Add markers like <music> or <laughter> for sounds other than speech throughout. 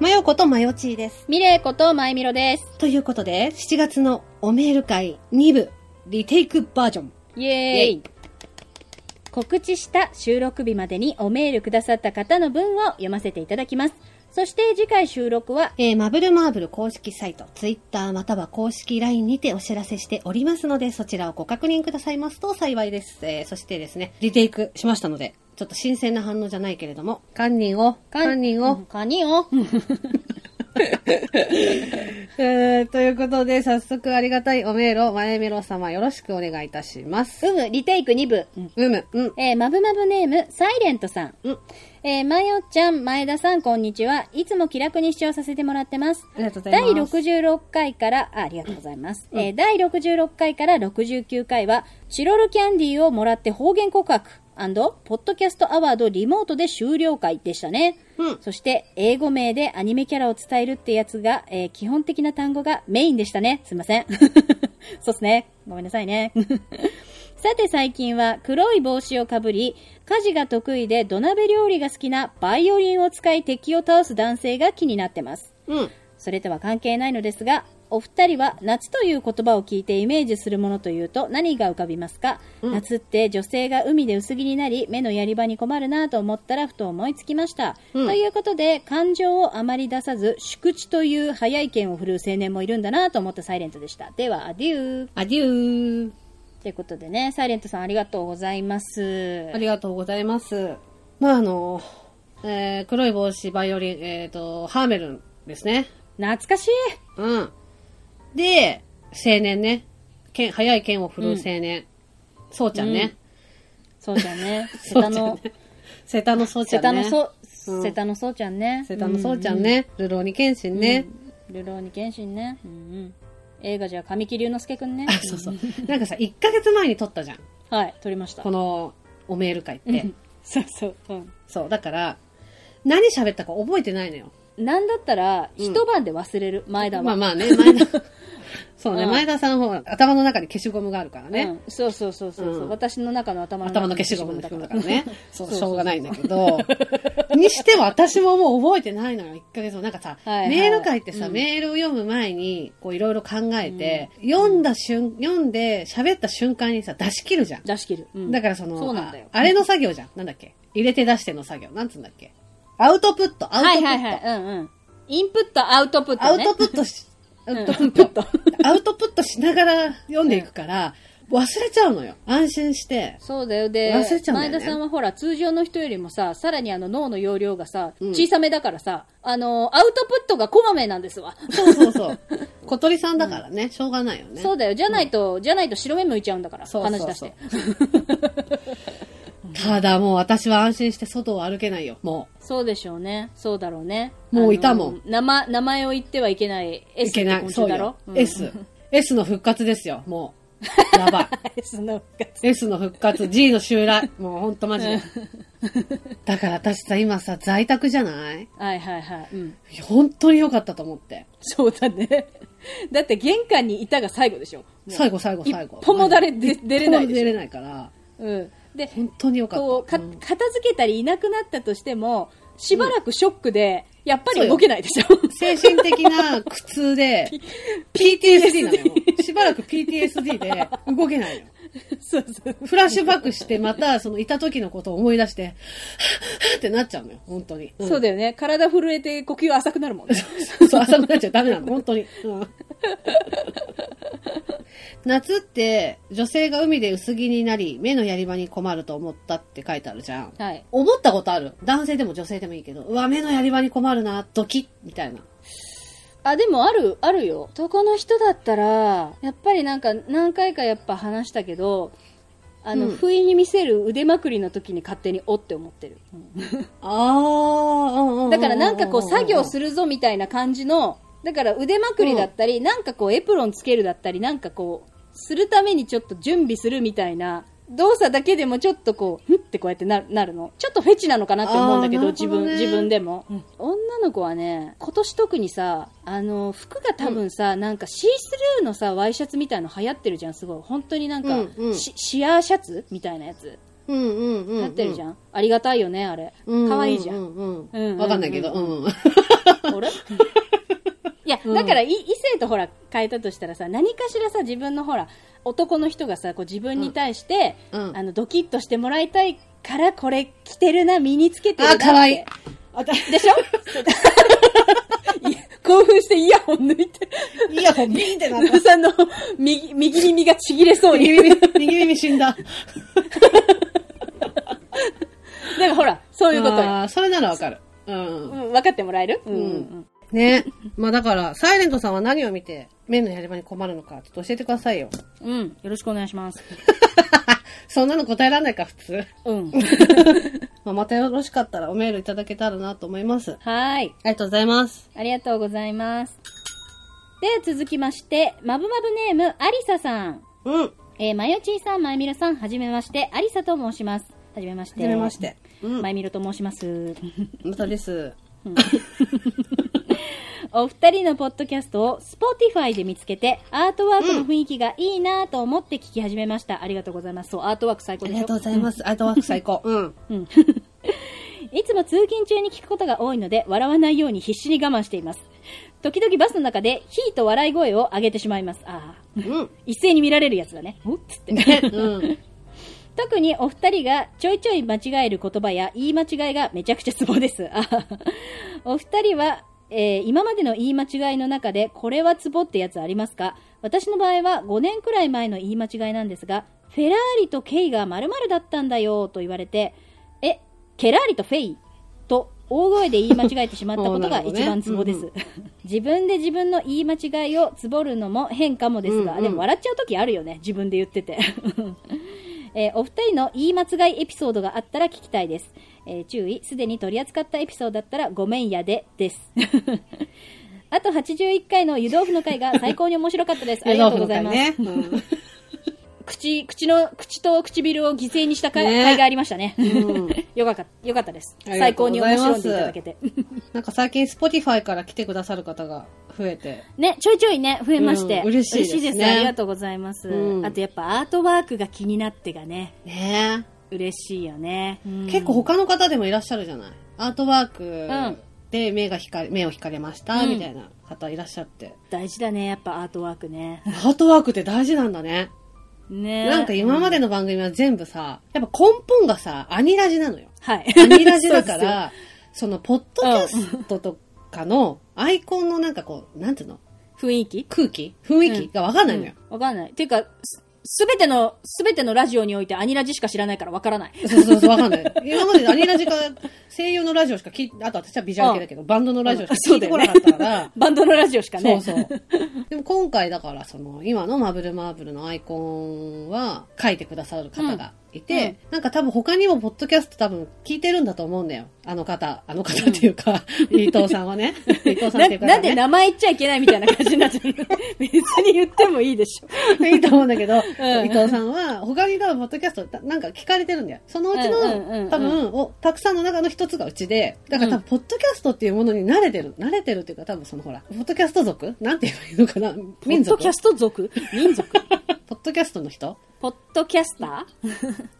まよことまよちーです。ミレイことまいみろです。ということで、7月のおメール会2部、リテイクバージョン。イエーイ告知した収録日までにおメールくださった方の文を読ませていただきます。そして次回収録は、えー、マブルマーブル公式サイト、ツイッターまたは公式 LINE にてお知らせしておりますので、そちらをご確認くださいますと幸いです。えー、そしてですね、リテイクしましたので、ちょっと新鮮な反応じゃないけれども、堪忍を、堪忍を、カニを、<laughs> えー、ということで、早速ありがたいおメールを、まえメロ様よろしくお願いいたします。うむ、リテイク2部。うむ、うん、えー、まぶまぶネーム、サイレントさん。うん。えー、まよちゃん、前田さん、こんにちは。いつも気楽に視聴させてもらってます。ありがとうござい第ます。66回から、あありがとうございます。えー第66回から69回は、チロルキャンディーをもらって方言告白ポッドキャストアワードリモートで終了会でしたね。うんそして、英語名でアニメキャラを伝えるってやつが、えー基本的な単語がメインでしたね。すいません。<laughs> そうっすね。ごめんなさいね。<laughs> さて最近は黒い帽子をかぶり、家事が得意で土鍋料理が好きなバイオリンを使い敵を倒す男性が気になってます。うん。それとは関係ないのですが、お二人は夏という言葉を聞いてイメージするものというと何が浮かびますか、夏って女性が海で薄着になり目のやり場に困るなと思ったらふと思いつきました。うんということで感情をあまり出さず宿地という早い剣を振るう青年もいるんだなと思ったサイレントでした。ではアデュー。アデュー。ということでね、サイレントさんありがとうございます。ありがとうございます。まあ、あの、えー、黒い帽子、バイオリン、えっ、と、ハーメルンですね。懐かしいうん。で、青年ね。剣、速い剣を振るう青年。そうちゃんね。そうじゃんね。<laughs> セそうタの、セタのそうちゃんね。セタのそう、ちゃんね。セタのそうちゃんね。ルローニケンシンね。ルローニケンシンね。映画じゃ神木隆之介くんね。あ、そうそう。なんかさ、1ヶ月前に撮ったじゃん。はい、撮りました。この、おメール会ってうん。そうそう。うん。そう。だから、何喋ったか覚えてないのよ。なんだったら、一晩で忘れる、前田は。まあまあね、<laughs> 前田。そうね、うん前田さんほら、頭の中に消しゴムがあるからね。うん、そうそうそうそう、ううん私の中の頭の中頭の消しゴムのだからね。<laughs> そう、しょうがないんだけど。<laughs> にしては私ももう覚えてないのよ、1ヶ月も。なんかさ、はいはいメール書いてさ、うんメールを読む前に、こういろいろ考えて、読んだ瞬、読んで喋った瞬間にさ、出し切るじゃん。出し切る。うんだからその、そうなんだよああれの作業じゃん。なんだっけ？入れて出しての作業。なんつうんだっけ？アウトプット、アウトプット。はいはいはい。うんうん。インプット、アウトプット、ね。アウトプットし、アウトプット。アウトプットしながら読んでいくから、忘れちゃうのよ。安心して。そうだよ。で、忘れちゃうんだよね前田さんはほら、通常の人よりもさ、さらにあの脳の容量がさ、うん小さめだからさ、あの、アウトプットがこまめなんですわ。そうそうそう。<laughs> 小鳥さんだからね、しょうがないよね。そうだよ。じゃないと、じゃないと白目向いちゃうんだから、そうそうそう話出して。ただもう私は安心して外を歩けないよ、もそうでしょうね。そうだろうね。もういたもん名前、名前を言ってはいけない S ってけない。昆そうよ虫だろ？。うん S。<laughs> S の復活ですよ、もう。やばい。<laughs> S の復活 S の復活、G の襲来。<laughs> もうほんとマジで。だから私さ、今さ、在宅じゃない？はいはいはい。うん。本当に良かったと思って。そうだね。だって玄関にいたが最後でしょ。最後最後最後。一歩も誰で出れないでしょ出れないから、うん。で、本当に良かった。こう、か、うん片付けたりいなくなったとしても、しばらくショックで、やっぱり動けないでしょ。精神的な苦痛で、<laughs> PTSD なのよ。しばらく PTSD で動けないの。<laughs> そうそう。フラッシュバックして、また、その、いた時のことを思い出して、ってなっちゃうのよ、本当に。んそうだよね。体震えて呼吸浅くなるもんね。そう、浅くなっちゃダメなの、本当に。うん <laughs> 夏って、女性が海で薄着になり、目のやり場に困ると思ったって書いてあるじゃん。はい。思ったことある男性でも女性でもいいけど、うわ、目のやり場に困るな、ドキッみたいな。あ、でもある、あるよ。男の人だったら、やっぱりなんか何回かやっぱ話したけど、あの、うん不意に見せる腕まくりの時に勝手におって思ってる。<laughs> うんああ、だからなんかこう作業る。するぞみたいな感じの、だから腕まくりだったり、なんかこうエプロンつけるだったり、なんかこう、するためにちょっと準備するみたいな、動作だけでもちょっとこう、ふってこうやってなるなるの。ちょっとフェチなのかなって思うんだけど、どね自分、自分でも、女の子はね、今年特にさ、あの、服が多分さ、なんかシースルーのさ、ワイシャツみたいの流行ってるじゃん、すごい。本当になんか、うんうんシシアーシャツみたいなやつ。うんうんうん。なってるじん。ゃん。ありがたいよね、あれ。うん。かわいいじゃん。うんうんうんうんうんわかんないけど、うん。あれ？<laughs> いや、うんだからい異性とほら変えたとしたらさ、何かしらさ、自分のほら、男の人がさ、こう自分に対して、うんうんあの、ドキッとしてもらいたいから、これ着てるな、身につけてるなあ、って。かわいい。でしょ？い <laughs> や興奮してイヤホン抜いて、イヤホンビーンってなったル。さんの右右耳がちぎれそうに。右耳、右耳死んだ。<laughs> だからほら、そういうことよ。あーそれならわかる。うん。うん分かってもらえる？うんんね。まあだから、サイレントさんは何を見て、麺のやり場に困るのか、ちょっと教えてくださいよ。うん。うん。よろしくお願いします。<laughs> そんなの答えられないか、普通。うん。<laughs> まあ、またよろしかったらおメールいただけたらなと思います。あはい。りがとうございます。ありがとうございます。では続きまして、まぶまぶネーム、ありささん。うん。はえー、まよちーさん、まゆみろさん、はじめまして、ありさと申します。はじめまして。じめまして。うん。まゆみろと申します。またです。お二人のポッドキャストを Spotify で見つけて、アートワークの雰囲気がいいなと思って聞き始めました。ありがとうございます。そう、アートワーク最高でしょ？ありがとうございます。アートワーク最高。うん。うん。いつも通勤中に聞くことが多いので、笑わないように必死に我慢しています。時々バスの中で、ヒーと笑い声を上げてしまいます。ああ。うん。<laughs> 一斉に見られるやつだね。おっつって。うん。特にお二人がちょいちょい間違える言葉や言い間違いがめちゃくちゃツボです。お二人は、えー今までの言い間違いの中でこれはツボってやつありますか？私の場合は5年くらい前の言い間違いなんですが、フェラーリとケイが〇〇だったんだよと言われて、え、ケラーリとフェイ？と大声で言い間違えてしまったことが <laughs> 一番ツボです。うん <laughs> 自分で自分の言い間違いをツボるのも変かもですが、うんうんでも笑っちゃう時あるよね。自分で言ってて。<laughs> えーお二人の言い間違いエピソードがあったら聞きたいです。えー注意、すでに取り扱ったエピソードだったらごめんやで、です。<laughs> あと81回の湯豆腐の回が最高に面白かったです。<laughs> ありがとうございます。ね。うん口、口の、口と唇を犠牲にした回,、ね回がありましたね。うん <laughs> よかった、よかったです。最高に面白んでいただけて。なんか最近 Spotify から来てくださる方が増えて。ね、ちょいちょいね、増えまして。うん嬉しいですねありがとうございます。うんあとやっぱアートワークが気になってがね、ね嬉しいよね。うん結構他の方でもいらっしゃるじゃない？アートワーんクで目が光目を引かれました、うんみたいな方いらっしゃって。大事だね、やっぱアートワークね。アートワークって大事なんだね。ねなんか今までの番組は全部さ、やっぱ根本がさ、アニラジなのよ。はい。アニラジだから、その、ポッドキャストとかのアイコンのなんかこう、なんていうの？雰囲気？空気？雰囲気がわかんないのよ。わかんない。ていうか、すべての、すべてのラジオにおいてアニラジしか知らないからわからない。そうそうそう、わかんない。今までアニラジか、声優のラジオしか聞いあと私はビジュアル系だけど、バンドのラジオしか聞いてこなかったから、バンドのラジオしかね。そうそう。でも今回だから、その、今のマブルマーブルのアイコンは書いてくださる方がいて、なんか多分他にもポッドキャスト多分聞いてるんだと思うんだよ。あの方、あの方っていうか、伊藤さんはね。<laughs> 伊藤さんなっていう方、ね。なんで名前言っちゃいけないみたいな感じになっちゃう別に言ってもいいでしょ。いいと思うんだけど、ん伊藤さんは、他に多分、ポッドキャスト、なんか聞かれてるんだよ。そのうちの、うんうんうんうん多分お、たくさんの中の一つがうちで、だから多分、ポッドキャストっていうものに慣れてる。慣れてるっていうか、多分そのほら、ポッドキャスト族？なんて言えばいいのかな？民族？ポッドキャスト族？民族？<laughs> ポッドキャストの人？ポッドキャスタ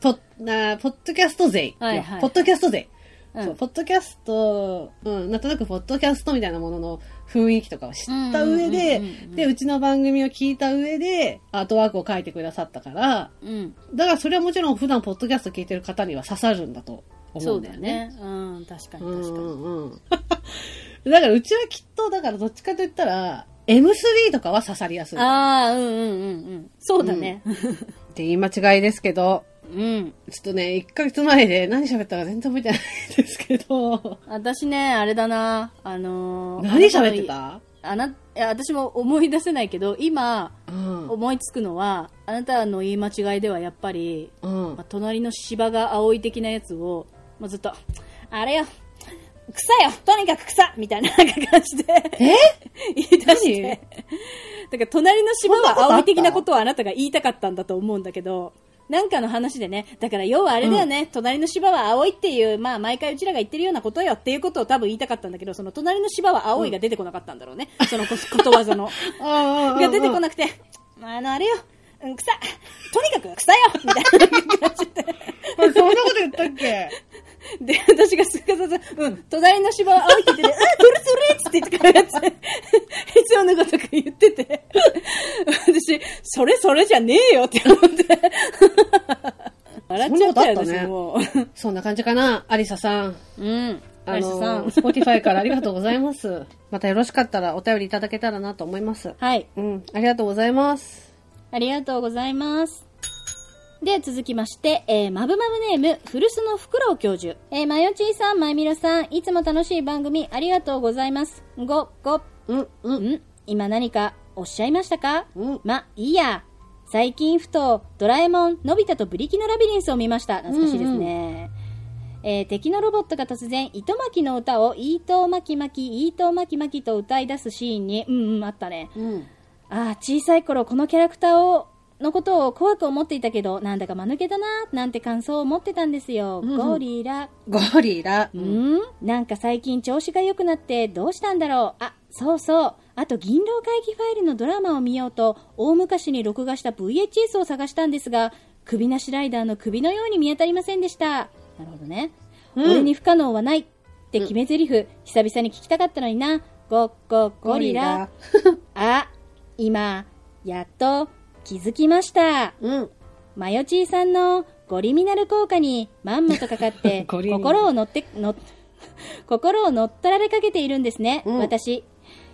ポッ、なポッドキャスト勢。はいはいポッドキャスト勢。うんそうポッドキャスト、うん、なんとなくポッドキャストみたいなものの雰囲気とかを知った上でうんうんうんうんうん、で、うちの番組を聞いた上で、アートワークを書いてくださったから、ーうん。だからそれはもちろん普段ポッドキャスト聞いてる方には刺さるんだと思そううんだよね。だよね。うん、確かにうん確かに。うんうん。<laughs> だからうちはきっと、だからどっちかと言ったら、M3 とかは刺さりやすい。っああ、うんうんうんうん。そうだね。て言い間違いですけど、うん。ちょっとね、1ヶ月前で何喋ったか全然覚えてないんですけど、私ね、あれだな、あのー、何喋ってた？あな、いや、私も思い出せないけど、今、うん。思いつくのは、あなたの言い間違いではやっぱり、うん。まあ、隣の芝が青い的なやつを、まあ、ずっと、あれよ、草よ。とにかく草。みたいな感じでえ？<laughs> 言い出して。だから隣の芝は青い的なことをあなたが言いたかったんだと思うんだけど、なんかの話でね、だから要はあれだよね、隣の芝は青いっていう、まあ毎回うちらが言ってるようなことよっていうことを多分言いたかったんだけど、その隣の芝は青いが出てこなかったんだろうね。そのこ <laughs> ことわざの。あが出てこい。なくて、あの、あれよ、うん、草。とにかく草よ。みたいな感じで。そんなこと言ったっけ？<laughs> で、私がすかさず、うん、隣の芝を青いてて、うん、それそれって言ってからやつ、<laughs> 必要なことか言ってて、私、それそれじゃねえよって思って。<laughs> 笑っちゃったよ、ね私もう。そんな感じかな、アリサさん。うん。あの、ん。スポティファイからありがとうございます。またよろしかったらお便りいただけたらなと思います。はい。うん、ありがとうございます。ありがとうございます。で、続きまして、えー、まぶまぶネーム、古巣のフクロウ教授。えー、まよちーさん、まゆみろさん、いつも楽しい番組ありがとうございます。ご、ご、うん、うん、ん今何かおっしゃいましたか？うん。ま、いいや。最近ふと、ドラえもん、のび太とブリキのラビリンスを見ました。懐かしいですね。えー敵のロボットが突然、糸巻きの歌を、糸巻き巻き、糸巻き巻きと歌い出すシーンに、うんうん、あったね。うん。ああ、小さい頃このキャラクターを、のことを怖く思っていたけど、なんだか間抜けだな、なんて感想を持ってたんですよ。うんうんゴリラ。ゴリラ。うん、なんか最近調子が良くなってどうしたんだろう。あ、そうそう。あと、銀狼会議ファイルのドラマを見ようと、大昔に録画した VHS を探したんですが、首なしライダーの首のように見当たりませんでした。なるほどね。うん俺に不可能はないって決め台詞、久々に聞きたかったのにな。ゴッゴゴリラ。<laughs> あ、今、やっと気づきました。うん。マヨチーさんのゴリミナル効果にまんまとかかって、<laughs> 心を乗って、の、<laughs> 心を乗っ取られかけているんですね、うん私。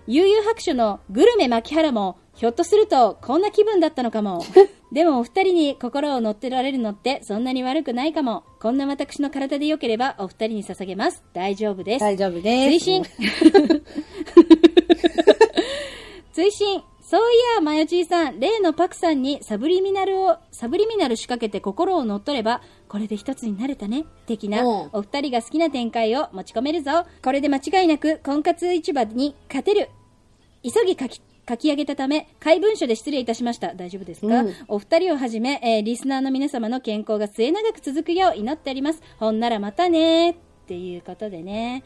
悠々白書のグルメ牧原も、ひょっとするとこんな気分だったのかも。<laughs> でもお二人に心を乗ってられるのってそんなに悪くないかも。こんな私の体でよければお二人に捧げます。大丈夫です。大丈夫です。追伸。<laughs> <laughs> 追伸。そういや、マヨチーさん、例のパクさんにサブリミナルを、サブリミナル仕掛けて心を乗っ取れば、これで一つになれたね。的な、お二人が好きな展開を持ち込めるぞ。これで間違いなく、婚活市場に勝てる。急ぎ書き、書き上げたため、怪文書で失礼いたしました。大丈夫ですか、うんお二人をはじめ、えーリスナーの皆様の健康が末永く続くよう祈っております。ほんならまたねっていうことでね。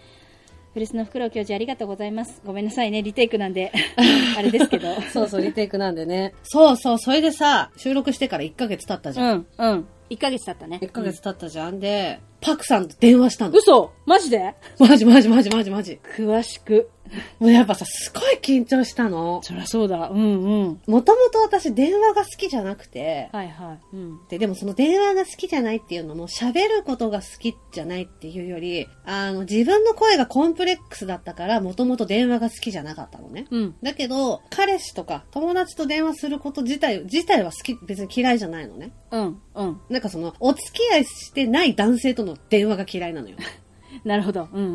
古巣の袋教授ありがとうございます。ごめんなさいね、リテイクなんで、<laughs> あれですけど。そうそう、リテイクなんでね。そうそう、それでさ、収録してから1ヶ月経ったじゃん。うん、うん。1ヶ月経ったね。1ヶ月経ったじゃん。で、パクさんと電話したの。嘘マジで？マジマジマジマジマジ。詳しく。もうやっぱさ、すごい緊張したの。そりゃそうだ。うんうん。もともと私電話が好きじゃなくて、はいはい。うん。で、でもその電話が好きじゃないっていうのも喋ることが好きじゃないっていうより、あの、自分の声がコンプレックスだったから、もともと電話が好きじゃなかったのね。うん。だけど、彼氏とか友達と電話すること自体、自体は好き、別に嫌いじゃないのね。うん。うん。なんかその、お付き合いしてない男性との電話が嫌いなのよ。<laughs> なるほど。うんうんう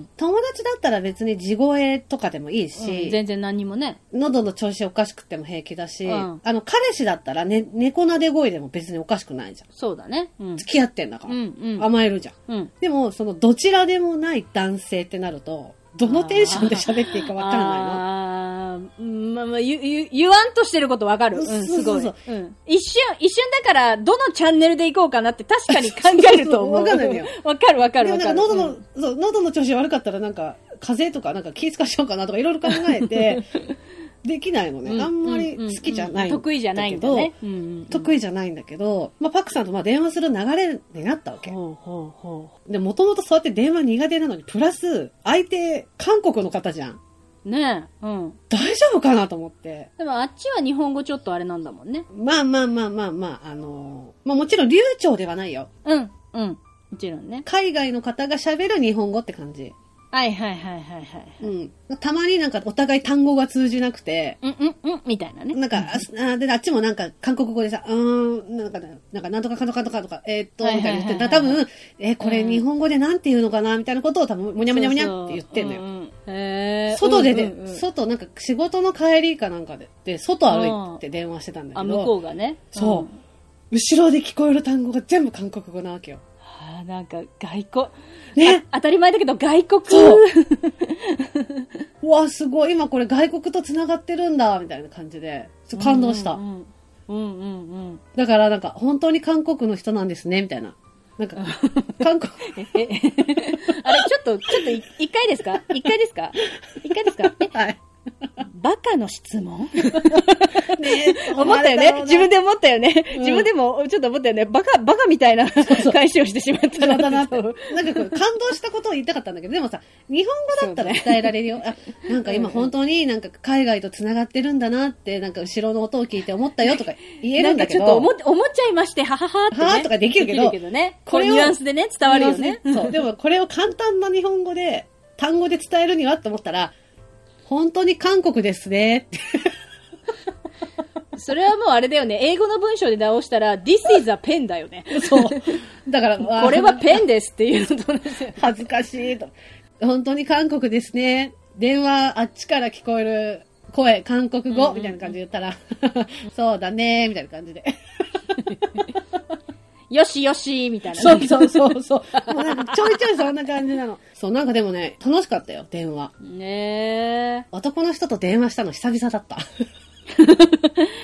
ん友達だったら別に地声とかでもいいうん。し、全然何にもね。喉の調子おかしくても平気だし、うんあの、彼氏だったらね、猫なで声でも別におかしくないじゃん。そうだね。うん。付き合ってんだから。うんうん甘えるじゃん。うん。でも、その、どちらでもない男性ってなると、どのテンションで喋っていいかわからないの？まあまあ、言、言、言わんとしてることわかる。うん、すごい。そううん。一瞬、一瞬だから、どのチャンネルで行こうかなって確かに考えると思う。わかんないのよ <laughs> わかるわかるかる。喉の、そう、喉の調子悪かったらなんか、風邪とかなんか気ぃつかしようかなとかいろいろ考えて、<laughs> できないのね。うんあんまり好きじゃないんだけど。得意じゃないんだ得意じゃないんだけど、まあ、パクさんとまあ電話する流れになったわけ。ほうほうほで、もともとそうやって電話苦手なのに、プラス、相手、韓国の方じゃん。う。ねえ。うん。大丈夫かなと思って。でもあっちは日本語ちょっとあれなんだもんね。まあまあまあまあまあ、あのまあもちろん流暢ではないよ。うん。うん。もちろんね。海外の方が喋る日本語って感じ。はいはいはいはいはい。うん。たまになんかお互い単語が通じなくて、うんうんうんみたいなね。なんか、ああで、あっちもなんか韓国語でさ、うーん、なんか、なんか、なんとかかんとかとかとか、えーっと、はいみたいな言って多分、えーこれ日本語でなんて言うのかなみたいなことを多分、むにゃむにゃむにゃって言ってんのよ。そうそううんうんへー外でで、うんうんうん外、なんか仕事の帰りかなんかで、で、外歩いて電話してたんだあ、け向こど、うがね。そう、ん後ろで聞こえる単語が全部韓国語なわけよ。はあ、なんか外国。ねあ当たり前だけど外国。そう <laughs> うわ、すごい、今これ外国と繋がってるんだ、みたいな感じで、感動した。うんうんうんうんうん。だからなんか、本当に韓国の人なんですね、みたいな。なんか、<laughs> 韓国、え、えあれ、ちょっと、ちょっとい、一回ですか？一回ですか？一回ですか？え、はい。バカの質問？<laughs> ね <laughs> 思ったよね？自分で。で思ったよね？うん自分でもちょっと思ったよね？バカ、バカみたいな返しをしてしまったなって。そうなんかこう、感動したことを言いたかったんだけど、でもさ、日本語だったら伝えられるよ。あ、なんか今本当になんか海外と繋がってるんだなって、なんか後ろの音を聞いて思ったよとか言えるんだけど。ちょっと思っ思っちゃいまして、はははって、ね。ははとかできるけどね。ここれニュアンスでね、伝わるよね。そう。でもこれを簡単な日本語で、単語で伝えるにはって思ったら、本当に韓国ですねって。<laughs> それはもうあれだよね。英語の文章で直したら、This is a pen だよね。そう。だから、<laughs> これはペンですっていうのと同じ。恥ずかしいと。本当に韓国ですね。電話あっちから聞こえる声、韓国語みたいな感じで言ったら、<laughs> そうだねみたいな感じで。よしよしみたいな。そうそうそうそう。もうなんかちょいちょいそんな感じなの。そう、なんかでもね、楽しかったよ、電話。ね男の人と電話したの久々だった。え。<laughs>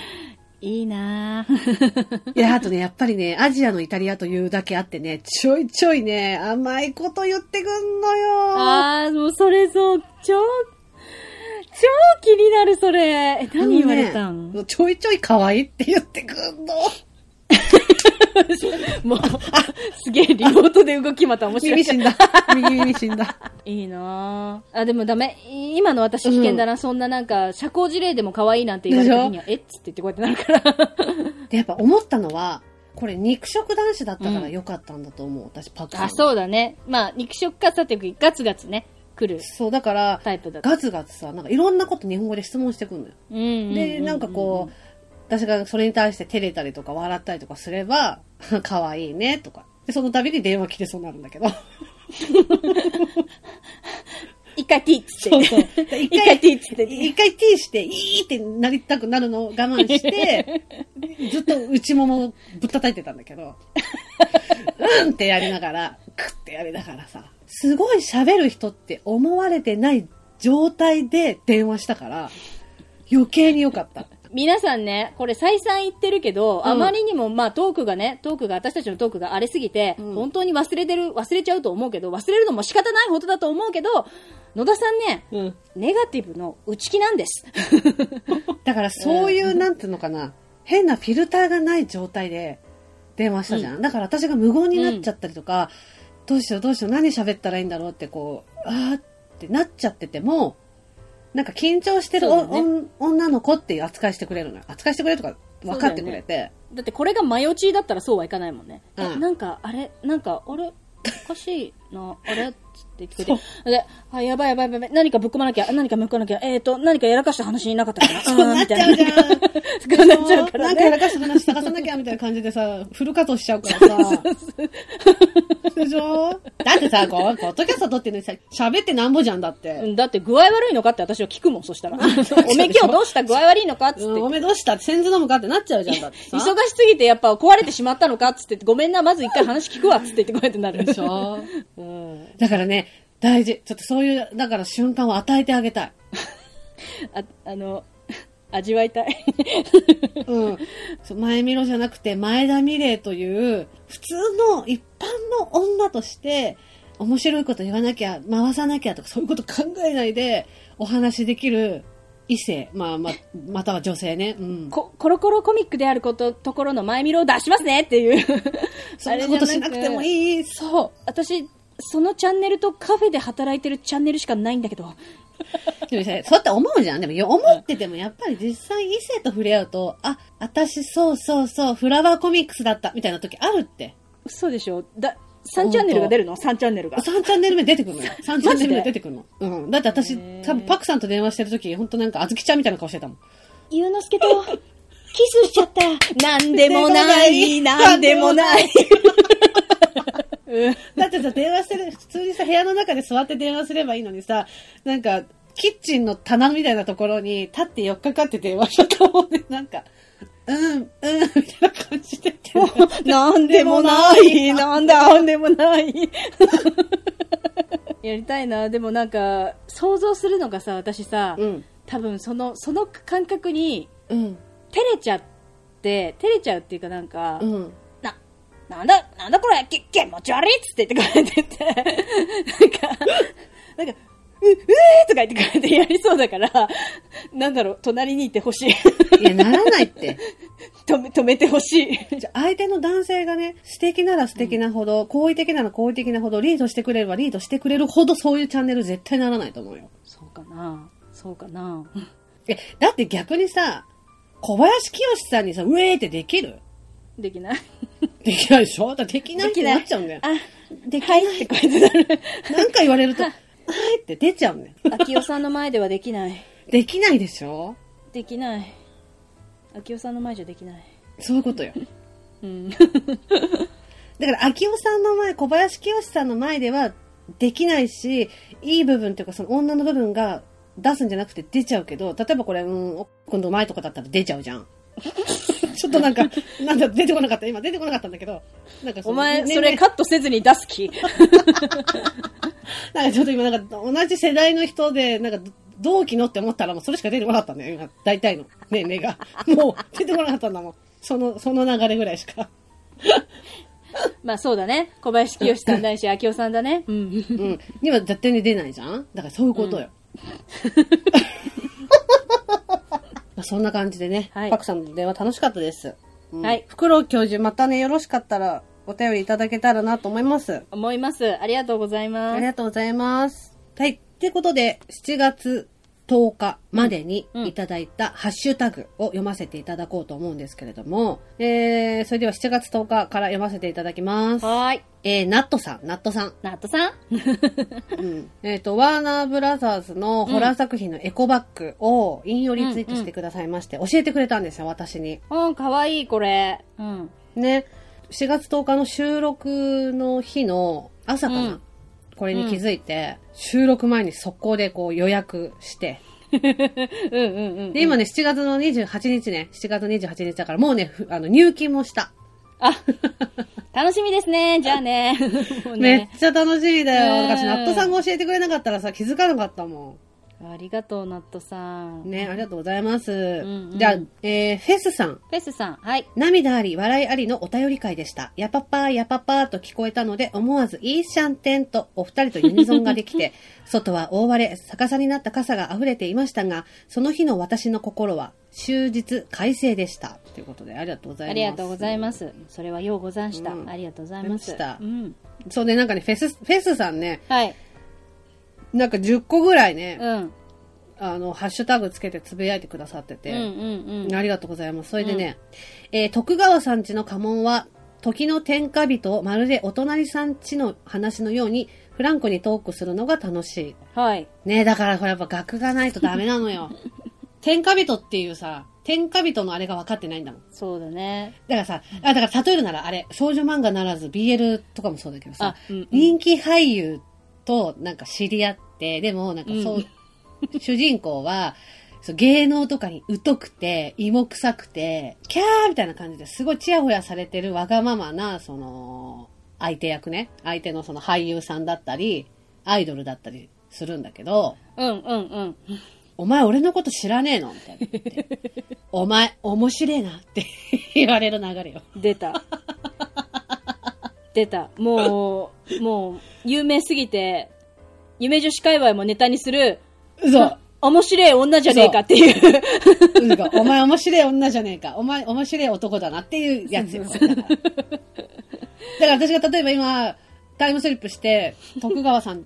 いいなぁ。<laughs> いや、あとね、やっぱりね、アジアのイタリアというだけあってね、ちょいちょいね、甘いこと言ってくんのよ。あー、もうそれそう、超、超気になる、それ。え、何言われたん、ねちょいちょい可愛いって言ってくんの。<laughs> <laughs> もう、あ、すげえ、リモートで動きまた面白い。耳死んだ。右耳死んだ。いいなぁ。あ、でもダメ。今の私危険だな。そんななんか、社交辞令でも可愛いなんて言われた時には、えっつって言ってこうやってなるから。<laughs> で、やっぱ思ったのは、これ肉食男子だったから良かったんだと思う、私パク。あ、そうだね。まあ、肉食かさてガツガツね、来るそう、だから、タイプだった。ガツガツさ、なんかいろんなこと日本語で質問してくるのよ。うんうんうんうんで、なんかこう、私がそれに対して照れたりとか笑ったりとかすれば、<laughs> 可愛いねとか。で、その度に電話来てそうになるんだけど。<laughs> 一回ティーっつって。そうそう。<laughs> 一回ティーっつって。一回 T して、いいってなりたくなるのを我慢して、ずっと内ももをぶったたいてたんだけど、うんってやりながら、クってやりながらさ、すごい喋る人って思われてない状態で電話したから、余計に良かった。皆さんね、これ再三言ってるけど、うんあまりにも、まあトークがね、トークが、私たちのトークが荒れすぎて、うん本当に忘れてる、忘れちゃうと思うけど、忘れるのも仕方ないことだと思うけど、野田さんね、うん。ネガティブの内気なんです。<laughs> だからそういう、なんていうのかな、変なフィルターがない状態で電話したじゃん。だから私が無言になっちゃったりとか、どうしようどうしよう何喋ったらいいんだろうってこう、あーってなっちゃってても、なんか緊張してる、ね。女の子っていう扱いしてくれるのよ。扱いしてくれるとか分かってくれて。だってこれが前落ちだったらそうはいかないもんね。うん。え、なんか、あれ、なんか、あれ、おかしいな、あれ？つって聞こえて。で、あ、やばいやばいやばい、何かぶっ込まなきゃ、何かぶっ込まなきゃ、えっ、ー、と、何かやらかした話になかったかな。<laughs> そうなっちゃうじゃん。<laughs> そうなっちゃうからなんかやらね。かした話探さなきゃみたいな感じでさ、フル稼働しちゃうからさ。でしょ？だってさ、こう、ポッドキャスト撮ってるのにさ、喋ってなんぼじゃんだって。うんだって具合悪いのかって私は聞くもん、そしたら。<laughs> おめえ今日どうした？具合悪いのかっつって。うん、おめえどうした？って先頭飲むかってなっちゃうじゃんだってさ。忙しすぎてやっぱ壊れてしまったのかっつって、ごめんな、まず一回話聞くわっつって言ってこうやってなる。でしょ、うん、だからね、大事。ちょっとそういう、だから瞬間を与えてあげたい。<laughs> あ、あの、<laughs> 味わいたい。うん。そう前見ろじゃなくて、前田美玲という、普通の一般の女として、面白いこと言わなきゃ、回さなきゃとか、そういうこと考えないで、お話しできる異性。まあ、ま、または女性ね。うん。こコロコロコミックであること、ところの前見ろを出しますねっていう。<laughs> そんなことしなくてもいい。そう。私、そのチャンネルとカフェで働いてるチャンネルしかないんだけど。<laughs> でもさそうやって思うじゃん。でもよ、思ってても、やっぱり実際異性と触れ合うと、あ、私そうそうそう、フラワーコミックスだった、みたいな時あるって。嘘でしょだ、3チャンネルが出るの ?3 チャンネルが。3チャンネル目出てくるのよ。<laughs> 3チャンネル目出てくるの。うん。だって私多分パクさんと電話してる時、本当なんか、あずきちゃんみたいな顔してたもん。ゆうのすけと、キスしちゃった。<laughs> なんでもない、なんでもない。うんだってさ、電話してる、普通にさ、部屋の中で座って電話すればいいのにさ、なんか、キッチンの棚みたいなところに立って4日かって電話したと思うね。なんか、うん、うん、みたいな感じで。<laughs> なんでもない、なんだ、なんでもない。<laughs> やりたいな。でもなんか、想像するのがさ、私さ、うん、多分その、その感覚に、うん、照れちゃって、照れちゃうっていうかなんか、うん。な、なんだ、なんだこれ、き気持ち悪いっつって言ってこうやってて、なんか、なんか、う、うえーとか言ってくれてやりそうだから、なんだろう、隣にいてほしい。いや、ならないって。止め、止めてほしい。じゃあ相手の男性がね、素敵なら素敵なほど、好意的なら好意的なほど、リードしてくれればリードしてくれるほど、そういうチャンネル絶対ならないと思うよ。そうかなそうかなえ、だって逆にさ、小林清さんにさ、ウェーってできるできないできないでしょ？だできないってなっちゃうんだよ。あ、できないってこうやってなる。なんか言われると、はいって出ちゃうんだよ。秋代さんの前ではできない。できないでしょ？できない。秋代さんの前じゃできない。そういうことよ。うん。だから、秋代さんの前、小林清さんの前ではできないし、いい部分っていうか、その女の部分が出すんじゃなくて出ちゃうけど、例えばこれ、うん、奥君の前とかだったら出ちゃうじゃん。<laughs> ちょっとなんか、なんだ、出てこなかった。今出てこなかったんだけど、なんかお前、ねそれカットせずに出す気？<laughs> なんかちょっと今なんか同じ世代の人で、なんか同期のって思ったらもうそれしか出てこなかったんだよ、今。大体の年齢が。<laughs> もう出てこなかったんだもん。その、その流れぐらいしか。まあそうだね。小林清さんないし、秋代さんだね。うん。うん。今絶対に出ないじゃん？だからそういうことよ。まあそんな感じでね、はいパクさんの電話楽しかったです。うんはいフクロウ教授、またね、よろしかったらお便りいただけたらなと思います。思います。ありがとうございあます。りがとうございます。はい。ってことで、7月10日までにうんいただいたハッシュタグを読ませていただこうと思うんですけれども、えー、それでは7月10日から読ませていただきます。はーい。えー、ナットさん、ナットさん。ナットさん？うん。えっ、と、ワーナーブラザーズのホラー作品のエコバッグを引用リツイートしてくださいまして、教えてくれたんですよ、私に。うん、かわいい、これ。うん。ね。4月10日の収録の日の朝かな。うんこれに気づいて、収録前に速攻でこう予約して、<laughs> うんうんうん。で、今ね、7月の28日ね、7月28日だから、もうね、ふあの、入金もした。あ、楽しみですね。じゃあね。<laughs> もうめっねちゃ楽しみだよ。うん私、ナットさんが教えてくれなかったらさ、気づかなかったもありがとう、ナットさん。ん。ね、ありがとうございます。んうんじゃあ、えー、フェスさん。フェスさん、はい。涙あり、笑いありのお便り会でした。やぱぱー、やぱぱーと聞こえたので、思わずいいシャンテンとお二人とユニゾンができて、<laughs> 外は大荒れ、逆さになった傘が溢れていましたが、その日の私の心は、終日快晴でした。ということで、ありがとうございます。ありがとうございます。それはようござんした。うんありがとうございましたうん。そうね、なんかね、フェス、フェスさんね、はい。なんか10個ぐらいね、うん。あの、ハッシュタグつけてつぶやいてくださってて、うんうんうん。ありがとうございます。それでね、えー徳川さんちの家紋は、時の天下人をまるでお隣さんちの話のように、フランクにトークするのが楽しい。はい。ねだからこれやっぱ額がないとダメなのよ。<laughs> 天下人っていうさ、天下人のあれが分かってないんだもん。そうだね。だからさ、あ、だから例えるならあれ、少女漫画ならず BL とかもそうだけどさ、あうんうん人気俳優となんか知り合って、でもなんかそう、主人公は、そう芸能とかに疎くて、芋臭くて、キャーみたいな感じですごいチヤホヤされてるわがままな、その、相手役ね。相手のその俳優さんだったり、アイドルだったりするんだけど、うんうんうん。お前俺のこと知らねえのみたいな言って。<laughs> お前面白えなって <laughs> 言われる流れよ。出た。出た。もう、もう、有名すぎて、夢女子界隈もネタにする、嘘。面白い女じゃねえかっていう。うんかお前面白い女じゃねえか。お前面白い男だなっていうやつよ。だから私が例えば今、タイムスリップして、徳川さん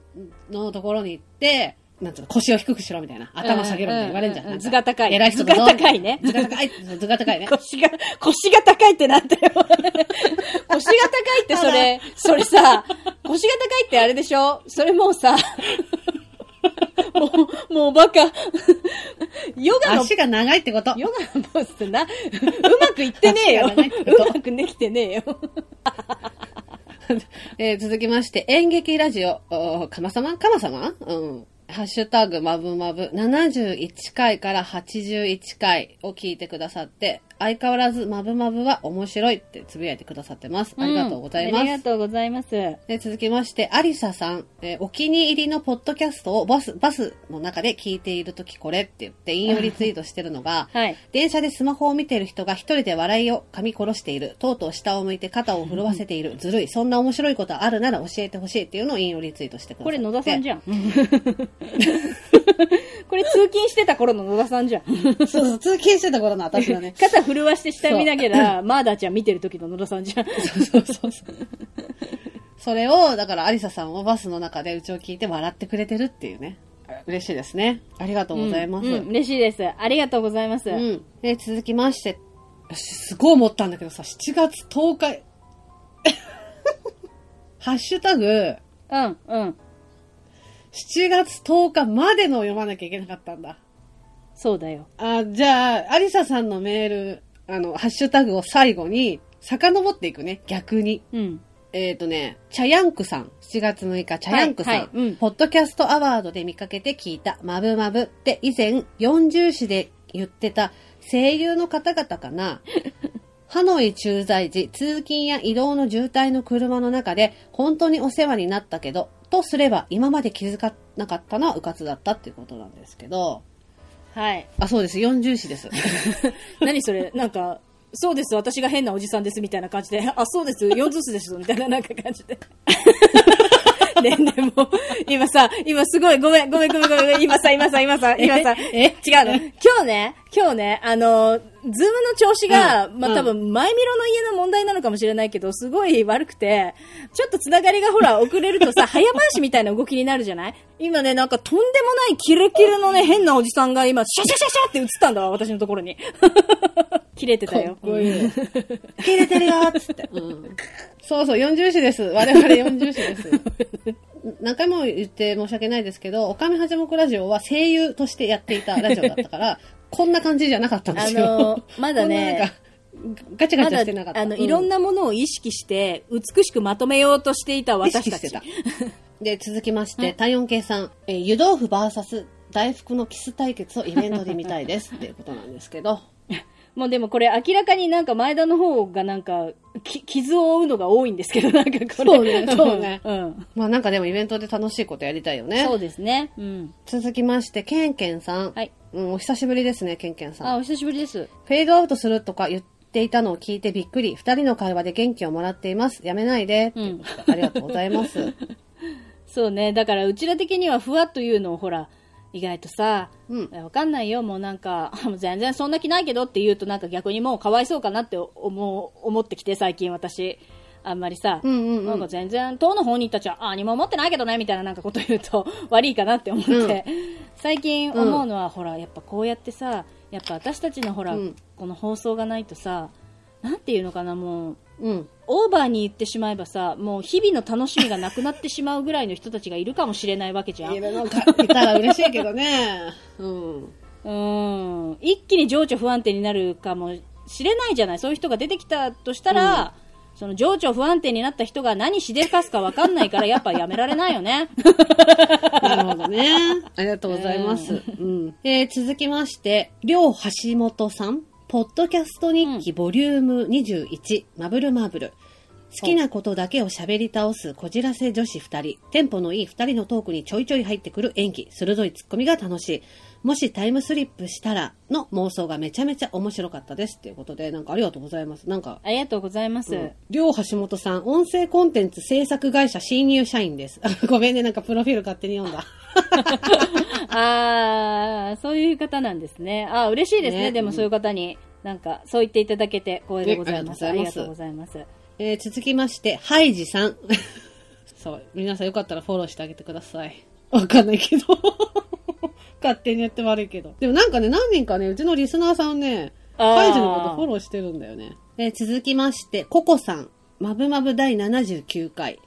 のところに行って、なんつうの、腰を低くしろみたいな。頭下げろみたいな言われるじゃん。うんうんなんか図が高い偉い人だぞ図が高いね図が高い。図が高いね。<laughs> 腰が、腰が高いってなんだよ。<laughs> 腰が高いってそれ、それさ、腰が高いってあれでしょ？それもうさ、<laughs> もう、もうバカ。ヨガの、足が長いってこと。ヨガのポーズってな、うまくいってねえよ。うまくできてねえよ。えー続きまして、演劇ラジオ、かまさまかまさまうん。ハッシュタグまぶまぶ71回から81回を聞いてくださって、相変わらずまぶまぶは面白いってつぶやいてくださってます。ありがとうございます。んありがとうございます。で続きまして、アリサさん、えーお気に入りのポッドキャストをバス、バスの中で聞いているときこれって言って引用リツイートしてるのが、はい。電車でスマホを見ている人が一人で笑いを噛み殺している。とうとう下を向いて肩を震わせている。<laughs> ずるい。そんな面白いことあるなら教えてほしいっていうのを引用リツイートしてくださって。これ野田さんじゃん。<laughs> これ通勤してた頃の野田さんじゃん。<laughs> そうそう、通勤してた頃の私だね。肩震わして下見ながら、マーダーちゃん見てる時の野田さんじゃん。そうそうそうそう。それを、だから、アリサさんをバスの中でうちを聞いて笑ってくれてるっていうね。嬉しいですね。ありがとうございます。うんうん嬉しいです。ありがとうございます。うん。で、続きまして、私すごい思ったんだけどさ、7月10日、<laughs> ハッシュタグ、うん、うん。7月10日までのを読まなきゃいけなかったんだ。そうだよ。あ、じゃあ、アリサさんのメール、あの、ハッシュタグを最後に、遡っていくね、逆に。うん。えっ、とね、チャヤンクさん。7月6日、チャヤンクさん。はいはいうんポッドキャストアワードで見かけて聞いた、まぶまぶって以前、40詞で言ってた声優の方々かな。<laughs> ハノイ駐在時、通勤や移動の渋滞の車の中で、本当にお世話になったけど、とすれば、今まで気づかなかったのはうかつだったっていうことなんですけど、はい。あ、そうです。40詞です。<laughs> 何それ？なんか、そうです、私が変なおじさんですみたいな感じで、あ、そうです、四ずつですみたいななんか感じで。ね、でも、今さ、今すごい、ごめん、ごめん、ごめん、ごめん、今さ、今さ、今さ、今さ、え？違うの。今日ね、今日ね、あの、ズームの調子が、まあ、うんうん多分、前見ろの家の問題なのかもしれないけど、すごい悪くて、ちょっとつながりがほら、遅れるとさ、<laughs> 早回しみたいな動きになるじゃない？今ね、なんかとんでもないキレキレのね、変なおじさんが今、シャシャシャシャって映ったんだわ、私のところに。<laughs> 切れてたよ。かっこいい。切れてるよーっつって。うん。そうそう、40詞です。我々40詞です。<laughs> 何回も言って申し訳ないですけど、おかみはじもくラジオは声優としてやっていたラジオだったから、<laughs> こんな感じじゃなかったんですよ。あのまだねガチャガチャしてなかった。あの、うんいろんなものを意識して、美しくまとめようとしていた私たち。た。で、続きまして、体温計さん、えー湯豆腐 VS 大福のキス対決をイベントで見たいですっていうことなんですけど、もうでもこれ明らかになんか前田の方がなんか、き傷を負うのが多いんですけど、<laughs> なんかこれ。そうねそうねうん。まあなんかでもイベントで楽しいことやりたいよね。そうですね。うん。続きまして、ケンケンさん。はい。うん、お久しぶりですね、ケンケンさん。あ、お久しぶりです。フェードアウトするとか言っていたのを聞いてびっくり。二人の会話で元気をもらっています。やめないで。うんありがとうございます。<laughs> そうね。だから、うちら的にはふわっと言うのを、ほら、意外とさ、うん。わかんないよ、もうなんか、<laughs> 全然そんな気ないけどって言うとなんか逆にもうかわいそうかなって思う、思ってきて最近私。あんまりさ、うんうんうんなんか全然、当の本人たちは、あ、何も思ってないけどね、みたいななんかこと言うと <laughs> 悪いかなって思って、うん最近思うのは、ほら、やっぱこうやってさ、やっぱ私たちのほら、うんこの放送がないとさ、なんていうのかな、もう、うん。オーバーに言ってしまえばさ、もう日々の楽しみがなくなってしまうぐらいの人たちがいるかもしれないわけじゃん。いやなんか、いたら嬉しいけどね。うん。うーん一気に情緒不安定になるかもしれないじゃないそういう人が出てきたとしたら、その情緒不安定になった人が何しでかすか分かんないからやっぱやめられないよね。なるほどね。ありがとうございます。うん。えー続きまして、りょう橋本さん。ポッドキャスト日記ボリューム21、マブルマーブル。好きなことだけを喋り倒すこじらせ女子二人。テンポのいい二人のトークにちょいちょい入ってくる演技。鋭いツッコミが楽しい。もしタイムスリップしたらの妄想がめちゃめちゃ面白かったです。っていうことで、なんかありがとうございます。なんか、ありがとうございます。りょう橋本さん、音声コンテンツ制作会社新入社員です。<laughs> ごめんね、なんかプロフィール勝手に読んだ。<laughs> あー、そういう方なんですね。あー、嬉しいですね。ねでもそういう方に、なんか、そう言っていただけて光栄でございます。ねありがとうとうございまございます。えー続きまして、ハイジさん。<laughs> そう、皆さんよかったらフォローしてあげてください。わかんないけど。<laughs> 勝手にやって悪いけど。でもなんかね、何人かね、うちのリスナーさんね、あーハイジのことフォローしてるんだよね。えー続きまして、ココさん。まぶまぶ第79回。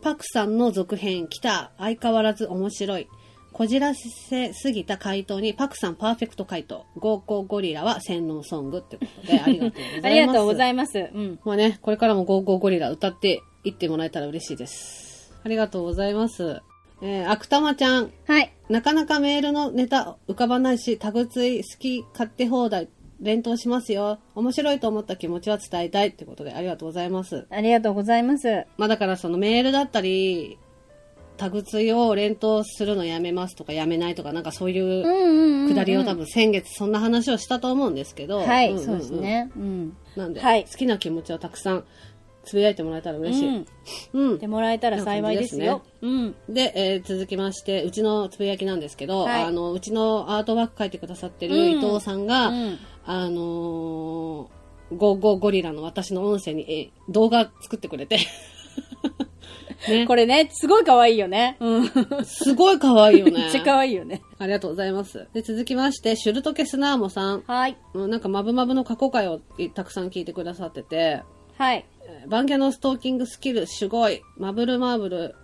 パクさんの続編、来た。相変わらず面白い。こじらせすぎた回答に、パクさんパーフェクト回答。ゴーゴーゴリラは洗脳ソングってことで、ありがとうございます。<laughs> ありがとうございます。うん。まあね、これからもゴーゴーゴリラ歌っていってもらえたら嬉しいです。ありがとうございます。えー、アクタマちゃん。はい。なかなかメールのネタ浮かばないし、タグツイ好き勝手放題連投しますよ。面白いと思った気持ちは伝えたいってことでありがとうございます。ありがとうございます。まあだからそのメールだったり、タグツイを連投するのやめますとかやめないとかなんかそういう。くだりを多分先月そんな話をしたと思思うんですけど。はい、んんんそうです。ね。うん。なんで、はい好きな気持ちをたくさんつぶやいてもらえたら嬉しい。うん。うん。でもらえたら幸いですよ。うん。で、えー続きまして、うちのつぶやきなんですけど、はいあの、うちのアートワーク書いてくださってるうん伊藤さんが、うんあのー、ゴーゴーゴリラの私の音声に、えー動画作ってくれて。<laughs> ね。これね、すごい可愛いよね。うん。すごい可愛いよね。<laughs> めっちゃ可愛いよね。ありがとうございます。で、続きまして、シュルトケスナーモさん。はい。うんなんか、マブマブの過去回をたくさん聞いてくださってて、はい。えーバンギャのストーキングスキルすごい。マブルマーブル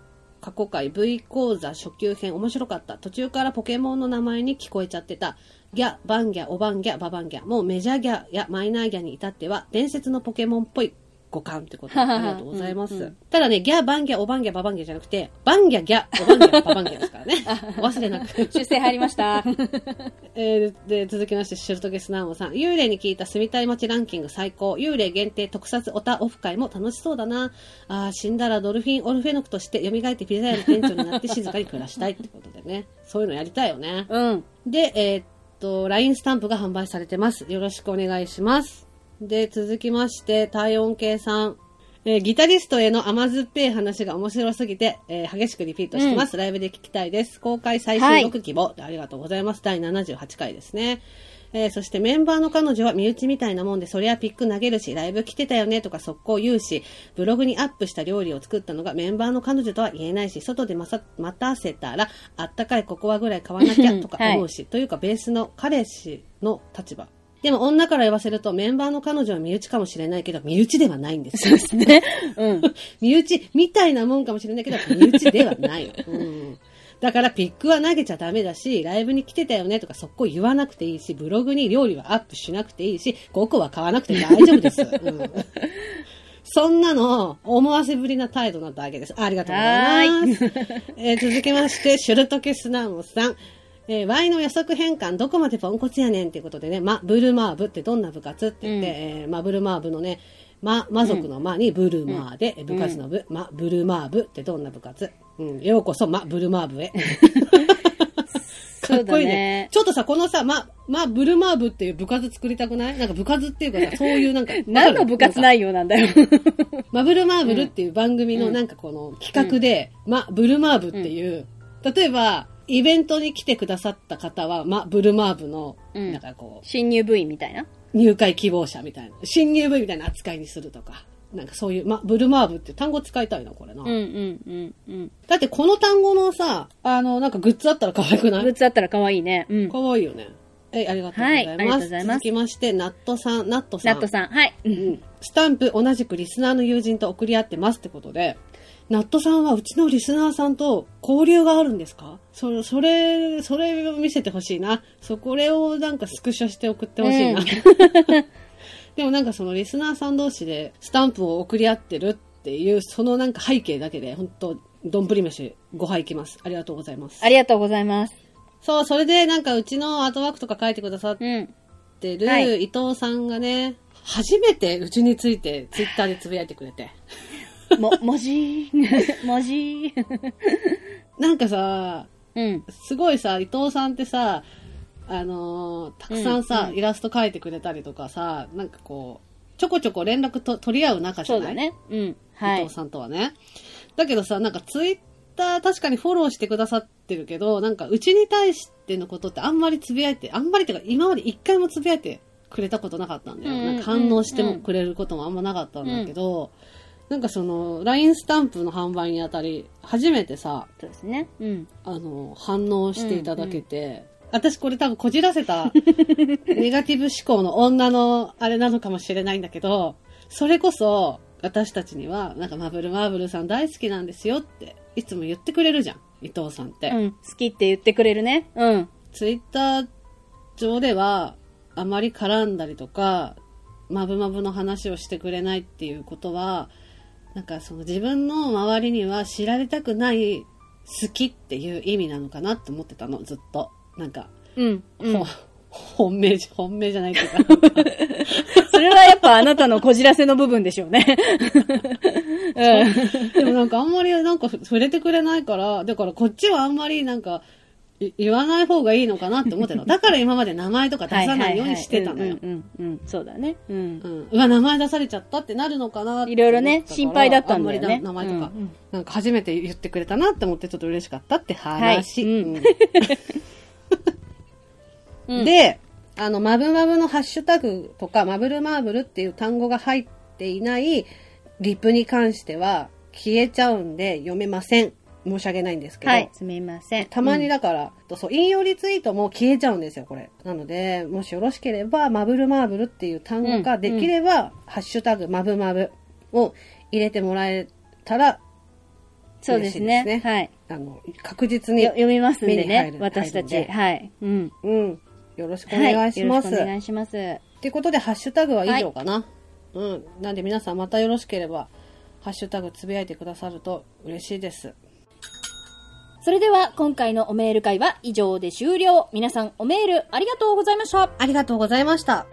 過去回 V 講座初級編面白かった。途中からポケモンの名前に聞こえちゃってた。ギャ、バンギャ、オバンギャ、ババンギャ。もうメジャーギャやマイナーギャに至っては伝説のポケモンっぽい五感ってことで <laughs> ありがとうございます。うんうんただね、ギャ、バンギャ、オバンギャ、ババンギャじゃなくて、バンギャ、ギャ、オバンギャ、ババンギャですからね。お <laughs> 忘れなく。修正入りました。<laughs> えーで、続きまして、シュルトゲスナーモさん。幽霊に聞いた住みたい街ランキング最高。幽霊限定特撮オタオフ会も楽しそうだな。あー死んだらドルフィン・オルフェノクとして蘇ってピザ屋の店長になって静かに暮らしたいってことでね。そういうのやりたいよね。うん。で、えーっと、LINE スタンプが販売されてます。よろしくお願いします。で、続きまして、体温計さん。えーギタリストへの甘酸っぱい話が面白すぎて、えー激しくリピートしてます。ライブで聞きたいです。公開最新録希望、ありがとうございます。第78回ですね。えーそしてメンバーの彼女は身内みたいなもんで、そりゃピック投げるし、ライブ来てたよねとか速攻言うし、ブログにアップした料理を作ったのがメンバーの彼女とは言えないし、外でまさ待たせたら、あったかいココアぐらい買わなきゃとか思うし、というかベースの彼氏の立場。でも女から言わせるとメンバーの彼女は身内かもしれないけど、身内ではないんですよ。ですね。うん。<laughs> 身内みたいなもんかもしれないけど、身内ではない。<laughs> うん。だからピックは投げちゃダメだし、ライブに来てたよねとかそこ言わなくていいし、ブログに料理はアップしなくていいし、5個は買わなくて大丈夫です。<laughs> うん、そんなの、思わせぶりな態度なだけです。ありがとうございます。えー続きまして、シュルトケスナーモさん。えー、Y の予測変換どこまでポンコツやねんっていうことでね、ま、ブルマーブってどんな部活って言って、うん。えーま、ブルマーブのね、ま、魔族の魔にブルマーで、部活の部、ま、ブルマーブってどんな部活？うん、ようこそ、ま、ブルマーブへ。かっこいいね。ちょっとさ、このさ、ま、ま、ブルマーブっていう部活作りたくない？なんか部活っていうかさ、そういうなんか。<laughs> 何の部活い内容なんだよ。マブルマーブルっていう番組のうん。なんかこの企画で、ま、ブルマーブっていう、例えば、イベントに来てくださった方は、ま、ブルマーブの、うんなんかこう、新入部員みたいな？入会希望者みたいな、新入部みたいな扱いにするとか、なんかそういう、ま、ブルマーブって単語使いたいな、これな。うんうんうんうん。だってこの単語のさ、あの、なんかグッズあったら可愛くない？グッズあったら可愛いね。うん。可愛いよね。え、ありがとうございます。はいありがとうございます続きまして、ナットさん、ナットさん。ナットさん。はい。う。うんん。スタンプ同じくリスナーの友人と送り合ってますってことで、ナットさんはうちのリスナーさんと交流があるんですか？それ、それ、それを見せてほしいな。そこれをなんかスクショして送ってほしいな。うん <laughs> でもなんかそのリスナーさん同士でスタンプを送り合ってるっていう、そのなんか背景だけで、本当どんぶり飯5杯いきます。ありがとうございますあ。りがとうございます。そう、それでなんかうちのアートワークとか書いてくださっうん。てるはい伊藤さんがね、初めてうちについてツイッターでつぶやいてくれて。も、文字 <laughs> 文字なんかさ、うん。すごいさ、伊藤さんってさ、あのーたくさんさ、うんうんイラスト描いてくれたりとかさ、なんかこう、ちょこちょこ連絡と取り合う仲じゃない？そうだね。うん。はい伊藤。さんとはね。だけどさ、なんかツイッター確かにフォローしてくださってるけど、なんかうちに対してのことってあんまりつぶやいて、あんまりっていうか今まで一回もつぶやいてくれたことなかったんだよ。うんうんうんなんか反応してもくれることもあんまなかったんだけど、なんかその、LINE スタンプの販売にあたり、初めてさ、そうですね。うん。あの、反応していただけて、私これ多分こじらせた <laughs> ネガティブ思考の女のあれなのかもしれないんだけど、それこそ私たちには、なんかマブルマーブルさん大好きなんですよって、いつも言ってくれるじゃん、伊藤さんって。うん。好きって言ってくれるね。うん。ツイッター上では、あまり絡んだりとか、マブマブの話をしてくれないっていうことは、なんかその自分の周りには知られたくない好きっていう意味なのかなって思ってたの、ずっと。なんか、うん。うんほ。本命じ、本命じゃないっていうか。<laughs> それはやっぱあなたのこじらせの部分でしょうね。<laughs> うん。でもなんかあんまりなんか触れてくれないから、だからこっちはあんまりなんか、い言わない方がいいのかなって思ってたの。だから今まで名前とか出さないようにしてたのよ。そうだね。うん。うん。うわ、名前出されちゃったってなるのかなっていろいろね心配だったんだよね名前とか、うんうんなんか初めて言ってくれたなって思ってちょっと嬉しかったって話。はいうんうん <laughs> で、あの、マブマブのハッシュタグとか、マブルマーブルっていう単語が入っていないリプに関しては消えちゃうんで読めません。申し訳ないんですけど。はい、すみません。たまにだから、そう、引用リツイートも消えちゃうんですよ、これ。なので、もしよろしければ、マブルマーブルっていう単語ができれば、ハッシュタグ、マブマブを入れてもらえたら、そうですね。ですねはい。あの、確実によ、読みますんでね私たち。はい。うん。うん、よろしくおはい。願いします。よろしくお願いします。っていうことで、ハッシュタグは以上かな。うん。なんで皆さんまたよろしければ、ハッシュタグつぶやいてくださると嬉しいです。それでは、今回のおメール会は以上で終了。皆さん、おメールありがとうございました。ありがとうございました。